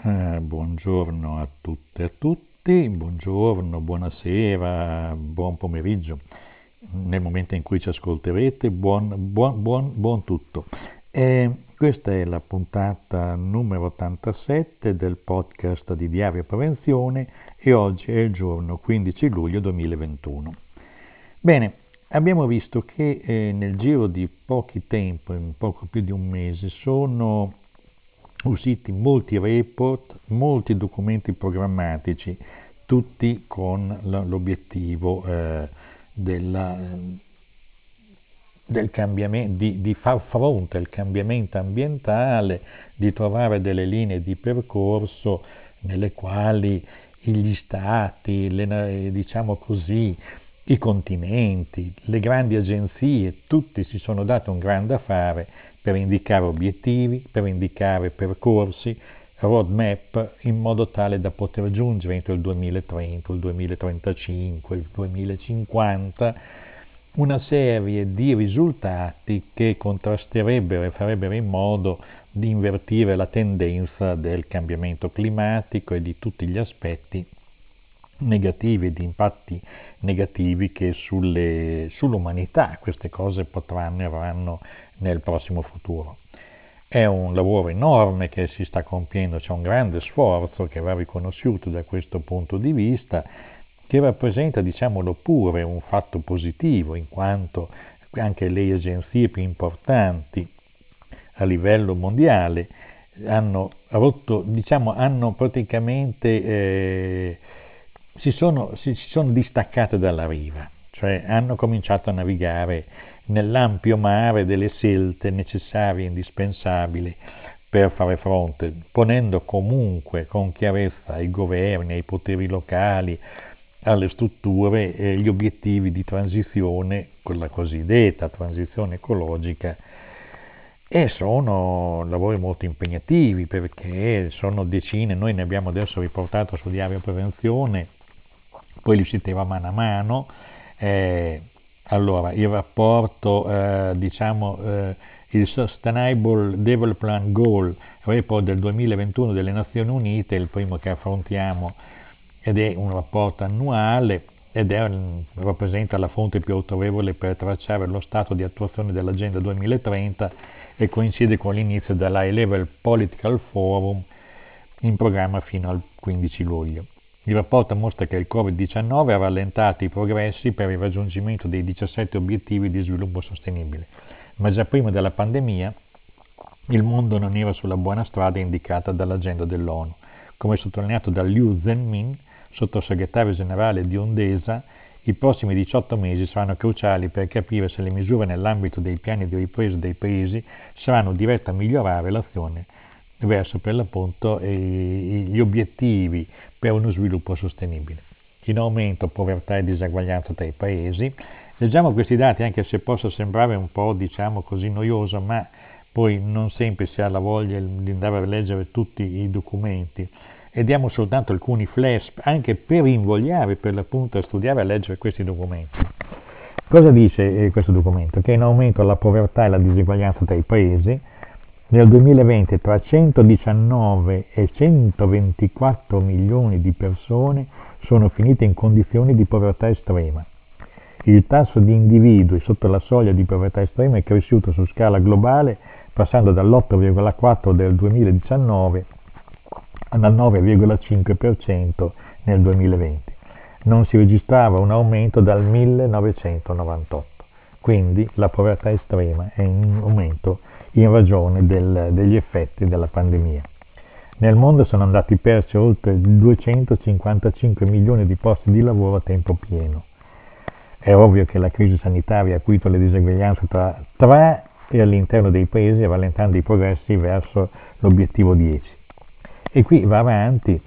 Eh, buongiorno a tutte e a tutti, buongiorno, buonasera, buon pomeriggio. Nel momento in cui ci ascolterete, buon, buon, buon, buon tutto. Eh, questa è la puntata numero 87 del podcast di Diario Prevenzione e oggi è il giorno 15 luglio 2021. Bene, abbiamo visto che eh, nel giro di pochi tempo, in poco più di un mese, sono usciti molti report, molti documenti programmatici, tutti con l'obiettivo eh, del di, di, far fronte al cambiamento ambientale, di trovare delle linee di percorso nelle quali gli stati, le, diciamo così, i continenti, le grandi agenzie, tutti si sono dati un grande affare per indicare obiettivi, per indicare percorsi, roadmap in modo tale da poter giungere entro il 2030, il 2035, il 2050 una serie di risultati che contrasterebbero e farebbero in modo di invertire la tendenza del cambiamento climatico e di tutti gli aspetti negativi, di impatti negativi che sull'umanità. Queste cose potranno e avranno nel prossimo futuro. È un lavoro enorme che si sta compiendo, c'è un grande sforzo che va riconosciuto da questo punto di vista, che rappresenta, diciamolo pure, un fatto positivo, in quanto anche le agenzie più importanti a livello mondiale hanno rotto, diciamo, hanno praticamente eh, si sono, si, si sono distaccate dalla riva, cioè hanno cominciato a navigare nell'ampio mare delle scelte necessarie e indispensabili per fare fronte, ponendo comunque con chiarezza ai governi, ai poteri locali, alle strutture eh, gli obiettivi di transizione, quella cosiddetta transizione ecologica, e sono lavori molto impegnativi perché sono decine, noi ne abbiamo adesso riportato su Diario Prevenzione, poi li citeva mano a mano, eh, allora, il rapporto, eh, diciamo, eh, il Sustainable Development Goal, report del 2021 delle Nazioni Unite, è il primo che affrontiamo ed è un rapporto annuale ed è, rappresenta la fonte più autorevole per tracciare lo stato di attuazione dell'Agenda 2030 e coincide con l'inizio dell'High Level Political Forum in programma fino al 15 luglio. Il rapporto mostra che il Covid-19 ha rallentato i progressi per il raggiungimento dei 17 obiettivi di sviluppo sostenibile, ma già prima della pandemia il mondo non era sulla buona strada indicata dall'agenda dell'ONU. Come sottolineato da Liu Zhenmin, sottosegretario generale di Ondesa, i prossimi 18 mesi saranno cruciali per capire se le misure nell'ambito dei piani di ripresa dei paesi saranno dirette a migliorare l'azione verso per l'appunto gli obiettivi per uno sviluppo sostenibile. In aumento povertà e disaguaglianza tra i paesi. Leggiamo questi dati anche se possa sembrare un po' diciamo così noioso, ma poi non sempre si ha la voglia di andare a leggere tutti i documenti e diamo soltanto alcuni flash anche per invogliare per l'appunto a studiare e a leggere questi documenti. Cosa dice eh, questo documento? Che in aumento la povertà e la diseguaglianza tra i paesi, nel 2020 tra 119 e 124 milioni di persone sono finite in condizioni di povertà estrema. Il tasso di individui sotto la soglia di povertà estrema è cresciuto su scala globale passando dall'8,4 del 2019 al 9,5% nel 2020. Non si registrava un aumento dal 1998, quindi la povertà estrema è in aumento in ragione del, degli effetti della pandemia. Nel mondo sono andati persi oltre 255 milioni di posti di lavoro a tempo pieno. È ovvio che la crisi sanitaria ha acuito le diseguaglianze tra, tra e all'interno dei paesi, rallentando i progressi verso l'obiettivo 10. E qui va avanti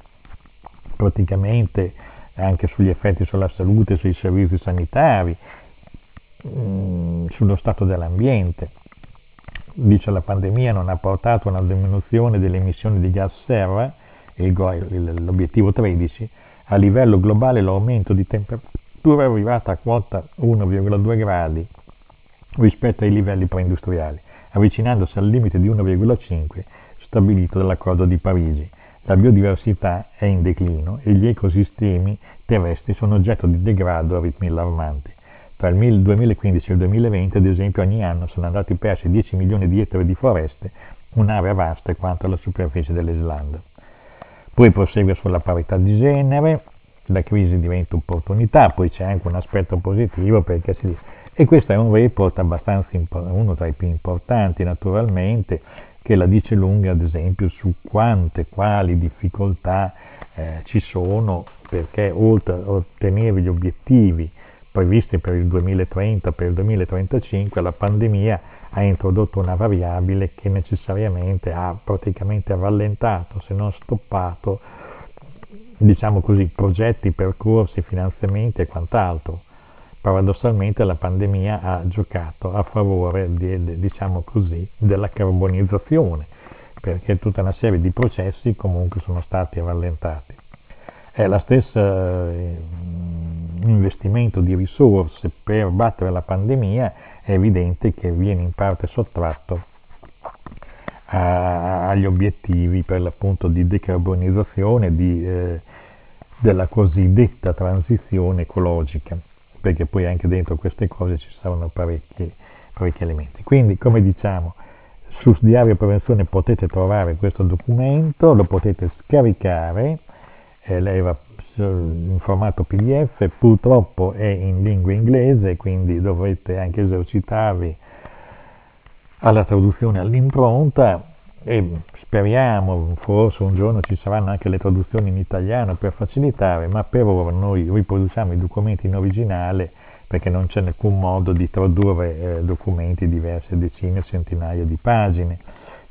praticamente anche sugli effetti sulla salute, sui servizi sanitari, mm, sullo stato dell'ambiente dice la pandemia non ha portato a una diminuzione delle emissioni di gas serra, l'obiettivo 13, a livello globale l'aumento di temperatura è arrivato a quota 1,2 gradi rispetto ai livelli preindustriali, avvicinandosi al limite di 1,5 stabilito dall'accordo di Parigi. la biodiversità è in declino e gli ecosistemi terrestri sono oggetto di degrado a ritmi allarmanti. Tra il 2015 e il 2020, ad esempio, ogni anno sono andati persi 10 milioni di ettari di foreste, un'area vasta quanto la superficie dell'Islanda. Poi prosegue sulla parità di genere, la crisi diventa opportunità, poi c'è anche un aspetto positivo perché si dice, e questo è un report abbastanza uno tra i più importanti naturalmente, che la dice lunga ad esempio su quante, quali difficoltà eh, ci sono perché oltre a ottenere gli obiettivi previsti per il 2030, per il 2035, la pandemia ha introdotto una variabile che necessariamente ha praticamente rallentato, se non stoppato, diciamo così, progetti, percorsi, finanziamenti e quant'altro. Paradossalmente la pandemia ha giocato a favore di, diciamo così, della carbonizzazione, perché tutta una serie di processi comunque sono stati rallentati. È la stessa eh, investimento di risorse per battere la pandemia è evidente che viene in parte sottratto a, agli obiettivi per l'appunto di decarbonizzazione di, eh, della cosiddetta transizione ecologica, perché poi anche dentro queste cose ci saranno parecchi, parecchi elementi. Quindi, come diciamo, su Diario Prevenzione potete trovare questo documento, lo potete scaricare, eh, lei va in formato PDF, purtroppo è in lingua inglese, quindi dovrete anche esercitarvi alla traduzione all'impronta e speriamo forse un giorno ci saranno anche le traduzioni in italiano per facilitare, ma per ora noi riproduciamo i documenti in originale perché non c'è alcun modo di tradurre eh, documenti diversi, decine o centinaia di pagine.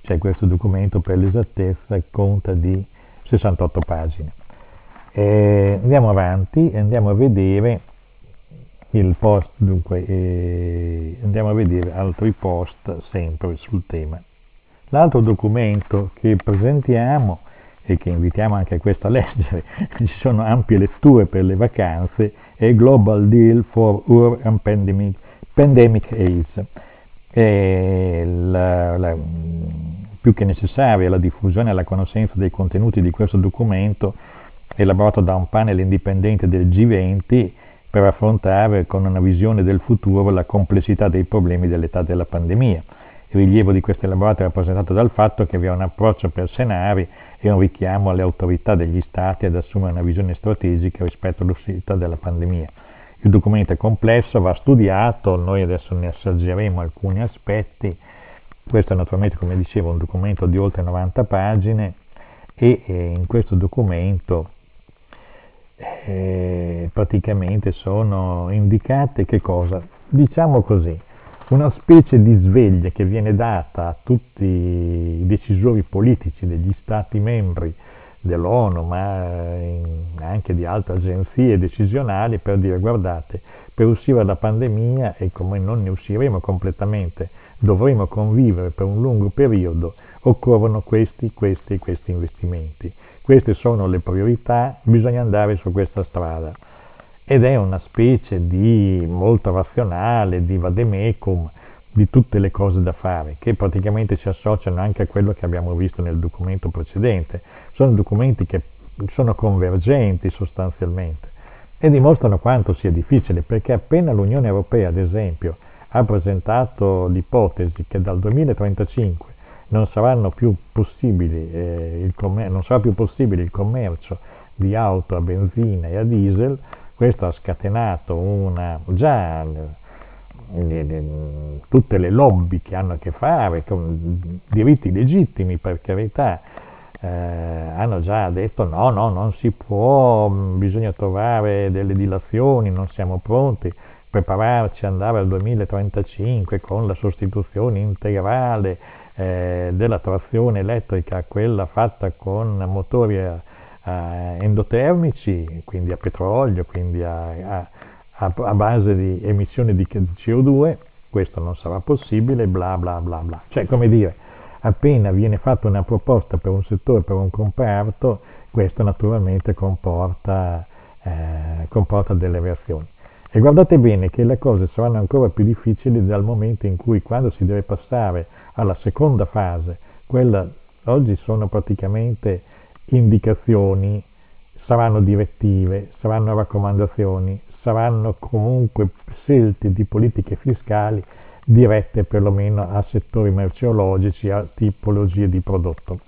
Cioè questo documento per l'esattezza conta di 68 pagine. Eh, andiamo avanti e andiamo a vedere il post, dunque eh, andiamo a vedere altri post sempre sul tema. L'altro documento che presentiamo e che invitiamo anche questo a leggere, ci sono ampie letture per le vacanze, è Global Deal for Ur and Pandemic, Pandemic AIDS. La, la, più che necessaria la diffusione e la conoscenza dei contenuti di questo documento elaborato da un panel indipendente del G20 per affrontare con una visione del futuro la complessità dei problemi dell'età della pandemia. Il rilievo di questo elaborato è rappresentato dal fatto che vi è un approccio per scenari e un richiamo alle autorità degli Stati ad assumere una visione strategica rispetto all'uscita della pandemia. Il documento è complesso, va studiato, noi adesso ne assaggeremo alcuni aspetti. Questo è naturalmente, come dicevo, un documento di oltre 90 pagine e eh, in questo documento eh, praticamente sono indicate che cosa? Diciamo così, una specie di sveglia che viene data a tutti i decisori politici degli Stati membri dell'ONU, ma anche di altre agenzie decisionali per dire guardate, per uscire dalla pandemia e come non ne usciremo completamente, dovremo convivere per un lungo periodo, occorrono questi, questi e questi investimenti. Queste sono le priorità, bisogna andare su questa strada. Ed è una specie di molto razionale, di vademecum, di tutte le cose da fare, che praticamente si associano anche a quello che abbiamo visto nel documento precedente. Sono documenti che sono convergenti sostanzialmente e dimostrano quanto sia difficile, perché appena l'Unione Europea, ad esempio, ha presentato l'ipotesi che dal 2035 non, più eh, non sarà più possibile il commercio di auto a benzina e a diesel, questo ha scatenato una, già le, le, tutte le lobby che hanno a che fare con diritti legittimi per carità, eh, hanno già detto no, no, non si può, bisogna trovare delle dilazioni, non siamo pronti, prepararci ad andare al 2035 con la sostituzione integrale eh, della trazione elettrica quella fatta con motori a, a endotermici, quindi a petrolio, quindi a, a, base di emissioni di CO2, questo non sarà possibile, bla bla bla bla. Cioè, come dire, appena viene fatta una proposta per un settore, per un comparto, questo naturalmente comporta, eh, comporta delle reazioni. E guardate bene che le cose saranno ancora più difficili dal momento in cui quando si deve passare alla seconda fase, quella oggi sono praticamente indicazioni, saranno direttive, saranno raccomandazioni, saranno comunque scelte di politiche fiscali dirette perlomeno a settori merceologici, a tipologie di prodotto.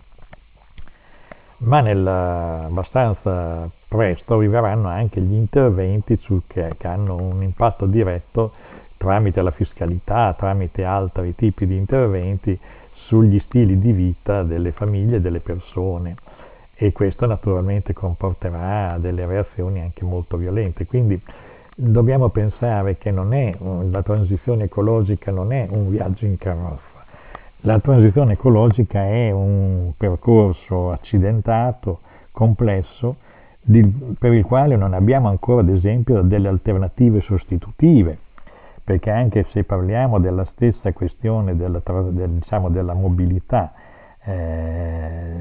Ma nel, abbastanza presto arriveranno anche gli interventi sul, che, che hanno un impatto diretto tramite la fiscalità, tramite altri tipi di interventi sugli stili di vita delle famiglie e delle persone e questo naturalmente comporterà delle reazioni anche molto violente. Quindi dobbiamo pensare che è, la transizione ecologica non è un viaggio in carrozza. La transizione ecologica è un percorso accidentato, complesso, di, per il quale non abbiamo ancora, ad esempio, delle alternative sostitutive, perché anche se parliamo della stessa questione della, del, diciamo, della mobilità, eh,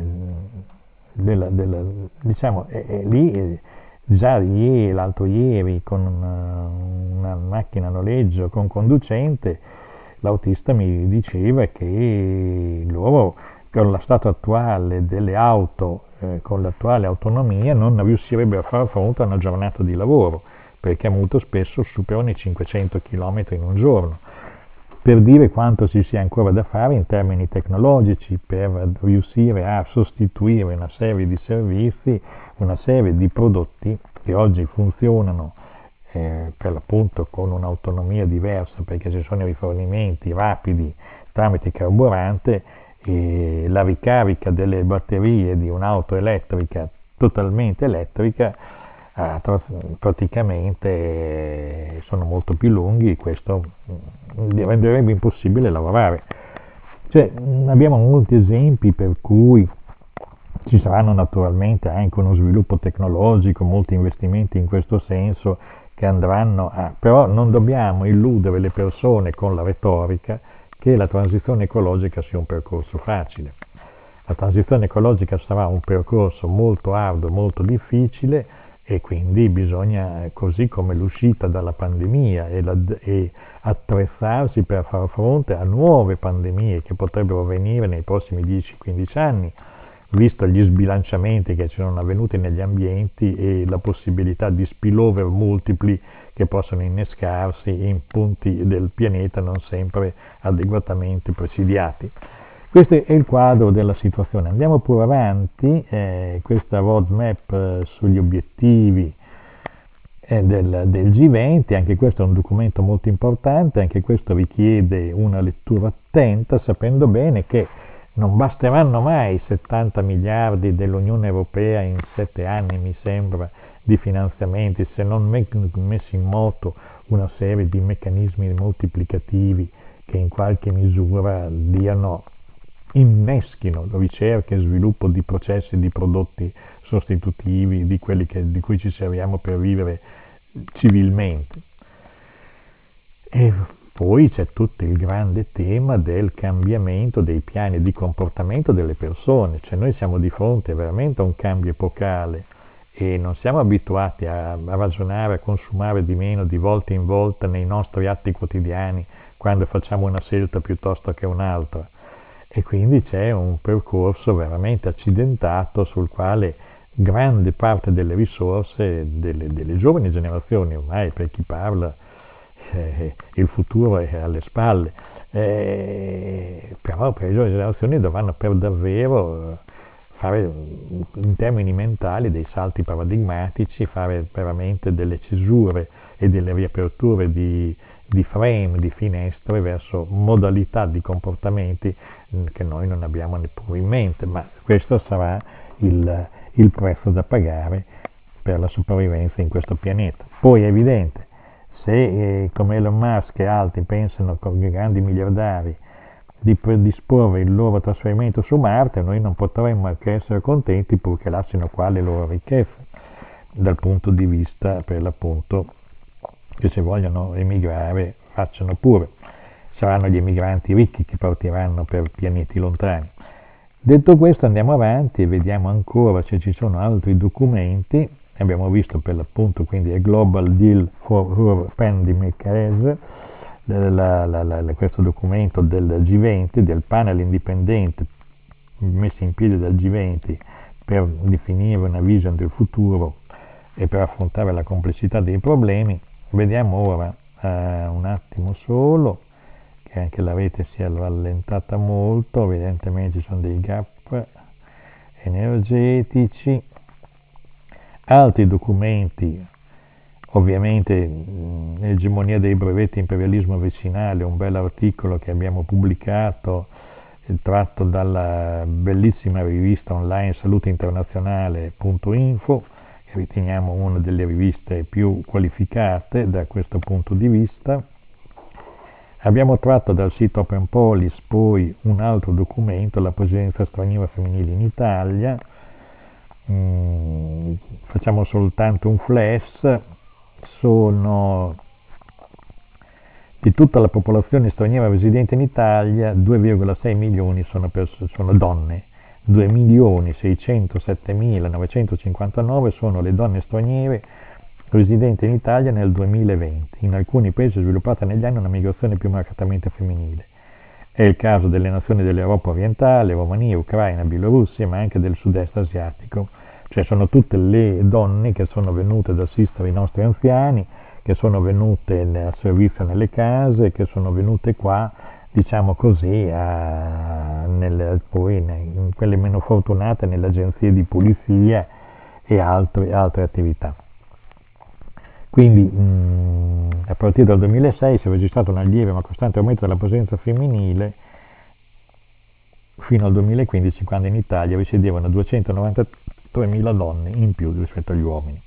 della, della, diciamo, è, è lì già ieri, l'altro ieri con una, una macchina a noleggio con conducente, l'autista mi diceva che loro con lo stato attuale delle auto, eh, con l'attuale autonomia, non riuscirebbero a far fronte a una giornata di lavoro, perché molto spesso superano i 500 km in un giorno. Per dire quanto ci sia ancora da fare in termini tecnologici per riuscire a sostituire una serie di servizi una serie di prodotti che oggi funzionano eh, per l'appunto con un'autonomia diversa perché ci sono rifornimenti rapidi tramite carburante e la ricarica delle batterie di un'auto elettrica totalmente elettrica eh, praticamente eh, sono molto più lunghi questo mm, renderebbe impossibile lavorare. Cioè, abbiamo molti esempi per cui ci saranno naturalmente anche uno sviluppo tecnologico, molti investimenti in questo senso che andranno a... però non dobbiamo illudere le persone con la retorica che la transizione ecologica sia un percorso facile. La transizione ecologica sarà un percorso molto arduo, molto difficile e quindi bisogna, così come l'uscita dalla pandemia e, la, e attrezzarsi per far fronte a nuove pandemie che potrebbero venire nei prossimi 10-15 anni, visto gli sbilanciamenti che ci sono avvenuti negli ambienti e la possibilità di spillover multipli che possono innescarsi in punti del pianeta non sempre adeguatamente presidiati. Questo è il quadro della situazione. Andiamo pure avanti, eh, questa roadmap eh, sugli obiettivi eh, del, del, G20, anche questo è un documento molto importante, anche questo richiede una lettura attenta, sapendo bene che non basteranno mai 70 miliardi dell'Unione Europea in sette anni, mi sembra, di finanziamenti, se non messi in moto una serie di meccanismi moltiplicativi che in qualche misura diano, inneschino ricerca e sviluppo di processi di prodotti sostitutivi di quelli che, di cui ci serviamo per vivere civilmente. E poi c'è tutto il grande tema del cambiamento dei piani di comportamento delle persone, cioè noi siamo di fronte veramente a un cambio epocale e non siamo abituati a, a ragionare, a consumare di meno di volta in volta nei nostri atti quotidiani quando facciamo una scelta piuttosto che un'altra. E quindi c'è un percorso veramente accidentato sul quale grande parte delle risorse delle, delle giovani generazioni, ormai per chi parla eh, il futuro è alle spalle, eh, però per le giovani generazioni dovranno per davvero fare in termini mentali dei salti paradigmatici, fare veramente delle cesure e delle riaperture di, di frame, di finestre verso modalità di comportamenti mm, che noi non abbiamo neppure in mente, ma questo sarà il, il prezzo da pagare per la sopravvivenza in questo pianeta. Poi è evidente, se eh, come Elon Musk e altri pensano con grandi miliardari di predisporre il loro trasferimento su Marte, noi non potremmo che essere contenti purché lasciano qua le loro ricchezze, dal punto di vista per l'appunto che se vogliono emigrare facciano pure. Saranno gli emigranti ricchi che partiranno per pianeti lontani. Detto questo andiamo avanti e vediamo ancora se ci sono altri documenti abbiamo visto per l'appunto quindi il Global Deal for Pandemic As, la, la, la, questo documento del G20, del panel indipendente messo in piedi dal G20 per definire una vision del futuro e per affrontare la complessità dei problemi. Vediamo ora eh, un attimo solo che anche la rete si è rallentata molto, evidentemente ci sono dei gap energetici. Altri documenti, ovviamente l'egemonia dei brevetti imperialismo vicinale, un bel articolo che abbiamo pubblicato tratto dalla bellissima rivista online salutinternazionale.info che riteniamo una delle riviste più qualificate da questo punto di vista. Abbiamo tratto dal sito Open Police poi un altro documento, la presenza straniera femminile in Italia. Mm, facciamo soltanto un flash, sono di tutta la popolazione straniera residente in Italia 2,6 milioni sono, pers- sono donne, 2.607.959 sono le donne straniere residenti in Italia nel 2020. In alcuni paesi è sviluppata negli anni una migrazione più marcatamente femminile. È il caso delle nazioni dell'Europa orientale, Romania, Ucraina, Bielorussia, ma anche del sud-est asiatico. Cioè sono tutte le donne che sono venute ad assistere i nostri anziani, che sono venute al servizio nelle case, che sono venute qua, diciamo così, a, nelle, poi in quelle meno fortunate nelle agenzie di pulizia e altre, altre attività. Quindi mh, a partire dal 2006 si è registrato un lieve ma costante aumento della presenza femminile fino al 2015 quando in Italia risiedevano 293.000 donne in più rispetto agli uomini.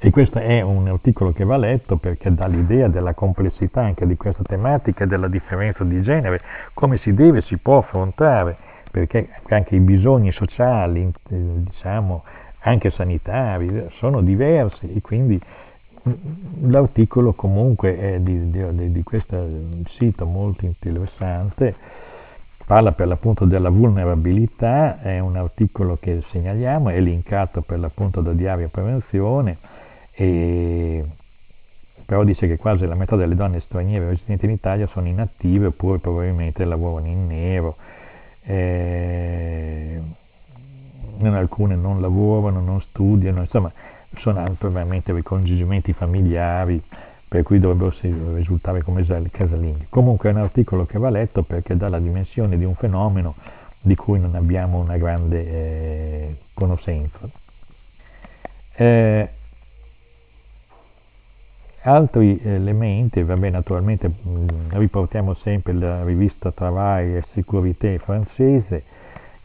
E questo è un articolo che va letto perché dà l'idea della complessità anche di questa tematica e della differenza di genere, come si deve, si può affrontare, perché anche i bisogni sociali, eh, diciamo, anche sanitari, sono diversi e quindi mm, l'articolo comunque è di, di, di questo sito molto interessante, parla per l'appunto della vulnerabilità, è un articolo che segnaliamo, è linkato per l'appunto da Diario Prevenzione, e però dice che quasi la metà delle donne straniere residenti in Italia sono inattive oppure probabilmente lavorano in nero. Eh, alcune non lavorano, non studiano, insomma sono probabilmente ricongiungimenti familiari per cui dovrebbero risultare come casalinghe. Comunque è un articolo che va letto perché dà la dimensione di un fenomeno di cui non abbiamo una grande eh, conoscenza. Eh, altri elementi, vabbè naturalmente riportiamo sempre la rivista Travail e Sécurité francese,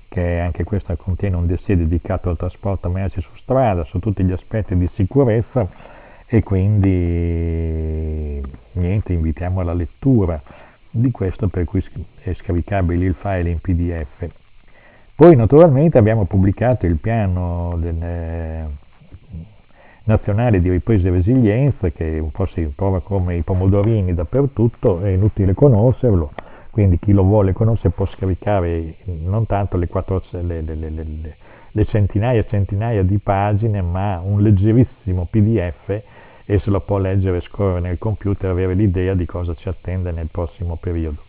che anche questa contiene un dossier dedicato al trasporto merci su strada, su tutti gli aspetti di sicurezza e quindi niente, invitiamo alla lettura di questo per cui è scaricabile il file in pdf. Poi naturalmente abbiamo pubblicato il piano del, nazionale di ripresa e resilienza che un po' si trova come i pomodorini dappertutto, è inutile conoscerlo, quindi chi lo vuole conoscere può scaricare non tanto le, 4, le, le, le centinaia e centinaia di pagine, ma un leggerissimo PDF e se lo può leggere e scorrere nel computer avere l'idea di cosa ci attende nel prossimo periodo.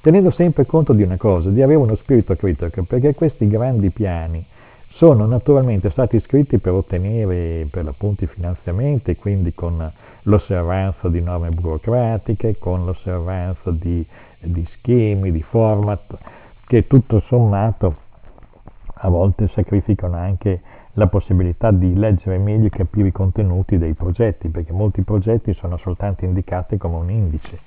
Tenendo sempre conto di una cosa, di avere uno spirito critico, perché questi grandi piani sono naturalmente stati scritti per ottenere per l'appunto i finanziamenti, quindi con l'osservanza di norme burocratiche, con l'osservanza di di schemi, di format, che tutto sommato a volte sacrificano anche la possibilità di leggere meglio e capire i contenuti dei progetti, perché molti progetti sono soltanto indicati come un indice.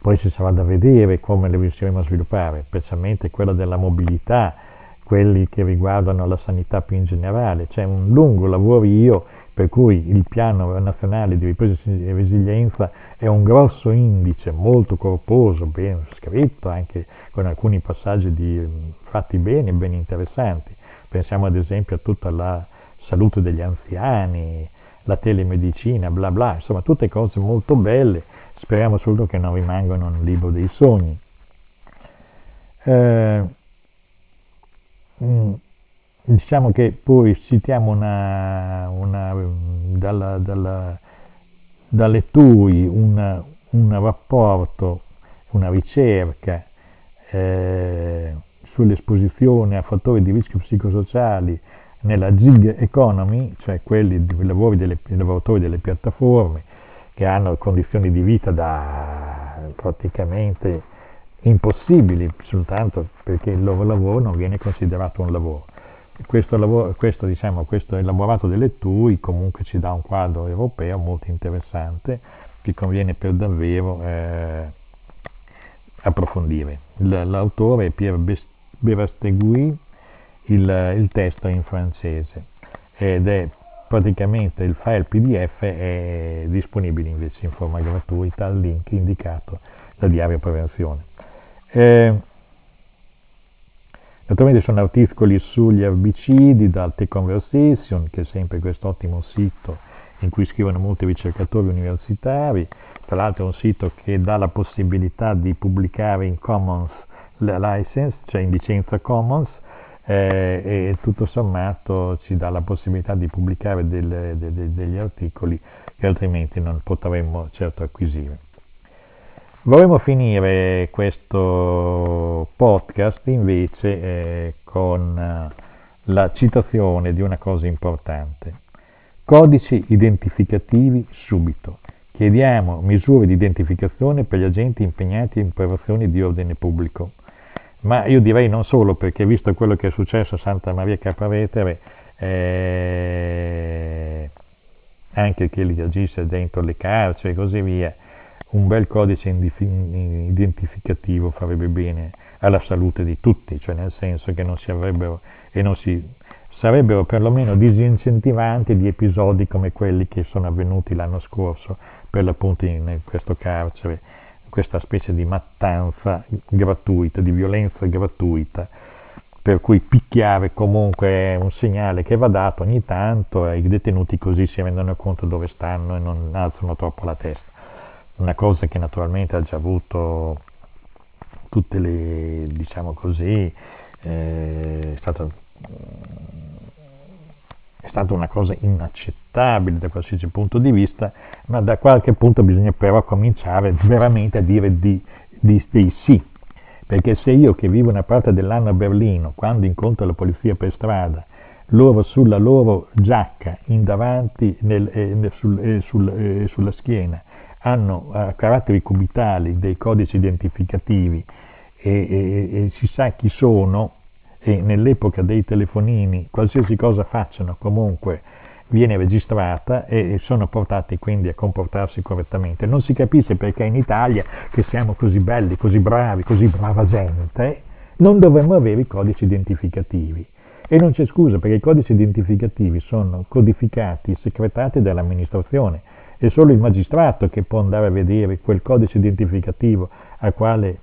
Poi si sarà da vedere come le riusciremo a sviluppare, specialmente quella della mobilità, quelli che riguardano la sanità più in generale. C'è un lungo lavorio per cui il piano nazionale di ripresa e resilienza è un grosso indice, molto corposo, ben scritto, anche con alcuni passaggi di, fatti bene, ben interessanti. Pensiamo ad esempio a tutta la salute degli anziani, la telemedicina, bla bla, insomma tutte cose molto belle, speriamo solo che non rimangano nel libro dei sogni. Eh, mm, Diciamo che poi citiamo una, una, dalla, dalla, dalle TUI una, un rapporto, una ricerca eh, sull'esposizione a fattori di rischio psicosociali nella gig economy, cioè quelli dei delle, lavoratori delle piattaforme che hanno condizioni di vita da praticamente impossibili soltanto perché il loro lavoro non viene considerato un lavoro. Questo, lavoro, questo, diciamo, questo elaborato delle TUI comunque ci dà un quadro europeo molto interessante che conviene per davvero eh, approfondire. L'autore è Pierre Berastegui, il, il testo è in francese ed è praticamente il file PDF è disponibile invece in forma gratuita al link indicato da Diario Prevenzione. Eh, naturalmente sono articoli sugli erbicidi da The Conversation, che è sempre questo ottimo sito in cui scrivono molti ricercatori universitari, tra l'altro è un sito che dà la possibilità di pubblicare in Commons license, cioè in licenza Commons, eh, e tutto sommato ci dà la possibilità di pubblicare delle, delle, degli articoli che altrimenti non potremmo certo acquisire. Vorremmo finire questo podcast invece eh, con eh, la citazione di una cosa importante. Codici identificativi subito. Chiediamo misure di identificazione per gli agenti impegnati in operazioni di ordine pubblico. Ma io direi non solo perché visto quello che è successo a Santa Maria Capavetere, eh, anche che li agisce dentro le carceri e così via, un bel codice identificativo farebbe bene alla salute di tutti, cioè nel senso che non si avrebbero e non si sarebbero perlomeno disincentivanti di episodi come quelli che sono avvenuti l'anno scorso per l'appunto in questo carcere, questa specie di mattanza gratuita, di violenza gratuita, per cui picchiare comunque è un segnale che va dato ogni tanto e i detenuti così si rendono conto dove stanno e non alzano troppo la testa. Una cosa che naturalmente ha già avuto tutte le, diciamo così, eh, è, stata, è stata una cosa inaccettabile da qualsiasi punto di vista, ma da qualche punto bisogna però cominciare veramente a dire di, di, di sì, perché se io che vivo una parte dell'anno a Berlino, quando incontro la polizia per strada, loro sulla loro giacca in davanti nel, eh, sul, eh, sul, eh, sulla schiena hanno eh, caratteri cubitali dei codici identificativi e, e, e, si sa chi sono e nell'epoca dei telefonini qualsiasi cosa facciano comunque viene registrata e sono portati quindi a comportarsi correttamente. Non si capisce perché in Italia, che siamo così belli, così bravi, così brava gente, non dovremmo avere i codici identificativi. E non c'è scusa perché i codici identificativi sono codificati secretati dall'amministrazione è solo il magistrato che può andare a vedere quel codice identificativo a quale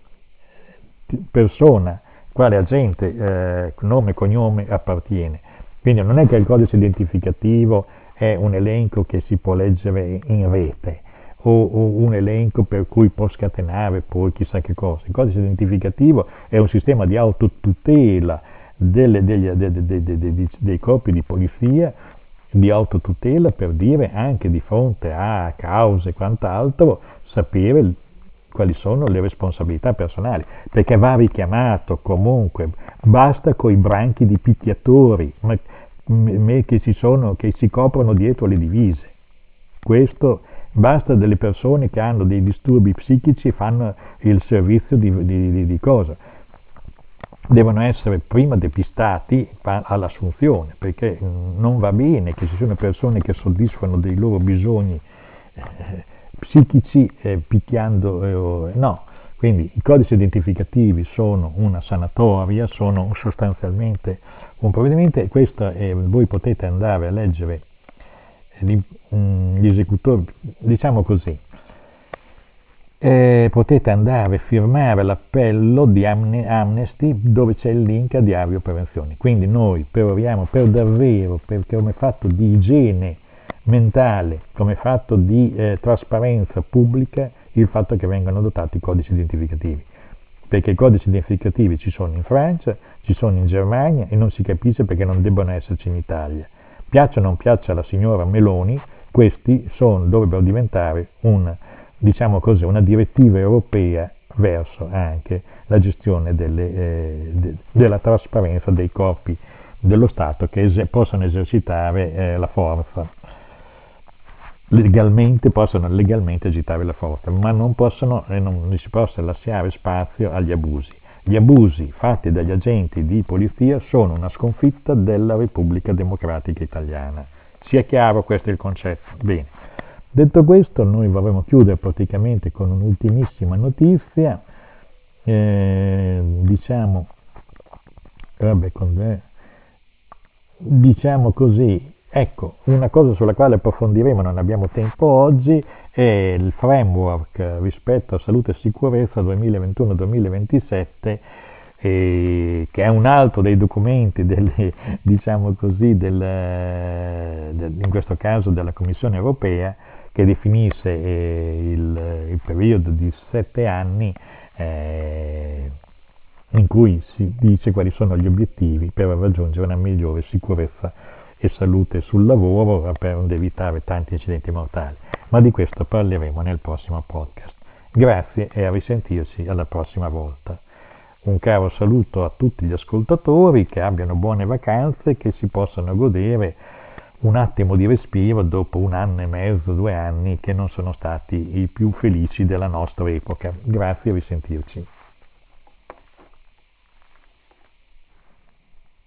persona, quale agente, eh, nome e cognome appartiene. Quindi non è che il codice identificativo è un elenco che si può leggere in rete o, o un elenco per cui può scatenare poi chissà che cosa. Il codice identificativo è un sistema di autotutela delle, degli, dei, dei, dei, dei corpi di polizia di autotutela per dire anche di fronte a cause e quant'altro sapere quali sono le responsabilità personali, perché va richiamato comunque, basta con i branchi di picchiatori ma, ma che, si sono, che si coprono dietro le divise. Questo basta delle persone che hanno dei disturbi psichici e fanno il servizio di, di, di, di cosa devono essere prima depistati all'assunzione, perché non va bene che ci siano persone che soddisfano dei loro bisogni eh, psichici eh, picchiando, eh, no. Quindi i codici identificativi sono una sanatoria, sono sostanzialmente un provvedimento e questo voi potete andare a leggere gli, mm, gli esecutori, diciamo così, eh, potete andare a firmare l'appello di Amnesty dove c'è il link a Diario Prevenzione. Quindi noi proviamo per davvero, perché come fatto di igiene mentale, come fatto di eh, trasparenza pubblica, il fatto che vengano adottati i codici identificativi. Perché i codici identificativi ci sono in Francia, ci sono in Germania e non si capisce perché non debbano esserci in Italia. Piaccia o non piaccia alla signora Meloni, questi sono, dovrebbero diventare un diciamo così, una direttiva europea verso anche la gestione delle, eh, de, della trasparenza dei corpi dello Stato che es- possono esercitare eh, la forza legalmente possono legalmente agitare la forza, ma non, possono, eh, non si possa lasciare spazio agli abusi. Gli abusi fatti dagli agenti di polizia sono una sconfitta della Repubblica Democratica Italiana. Sia chiaro, questo è il concetto. Bene. Detto questo, noi vorremmo chiudere praticamente con un'ultimissima notizia. Eh, diciamo, vabbè, con, diciamo così, Ecco, una cosa sulla quale approfondiremo, non abbiamo tempo oggi, è il framework rispetto a salute e sicurezza 2021-2027, eh, che è un altro dei documenti, delle, diciamo così, del, del, in questo caso della Commissione europea, che definisce eh, il, il, periodo di sette anni eh, in cui si dice quali sono gli obiettivi per raggiungere una migliore sicurezza e salute sul lavoro per evitare tanti incidenti mortali, ma di questo parleremo nel prossimo podcast. Grazie e a risentirci alla prossima volta. Un caro saluto a tutti gli ascoltatori, che abbiano buone vacanze, che si possano godere un attimo di respiro dopo un anno e mezzo, due anni che non sono stati i più felici della nostra epoca. Grazie e risentirci.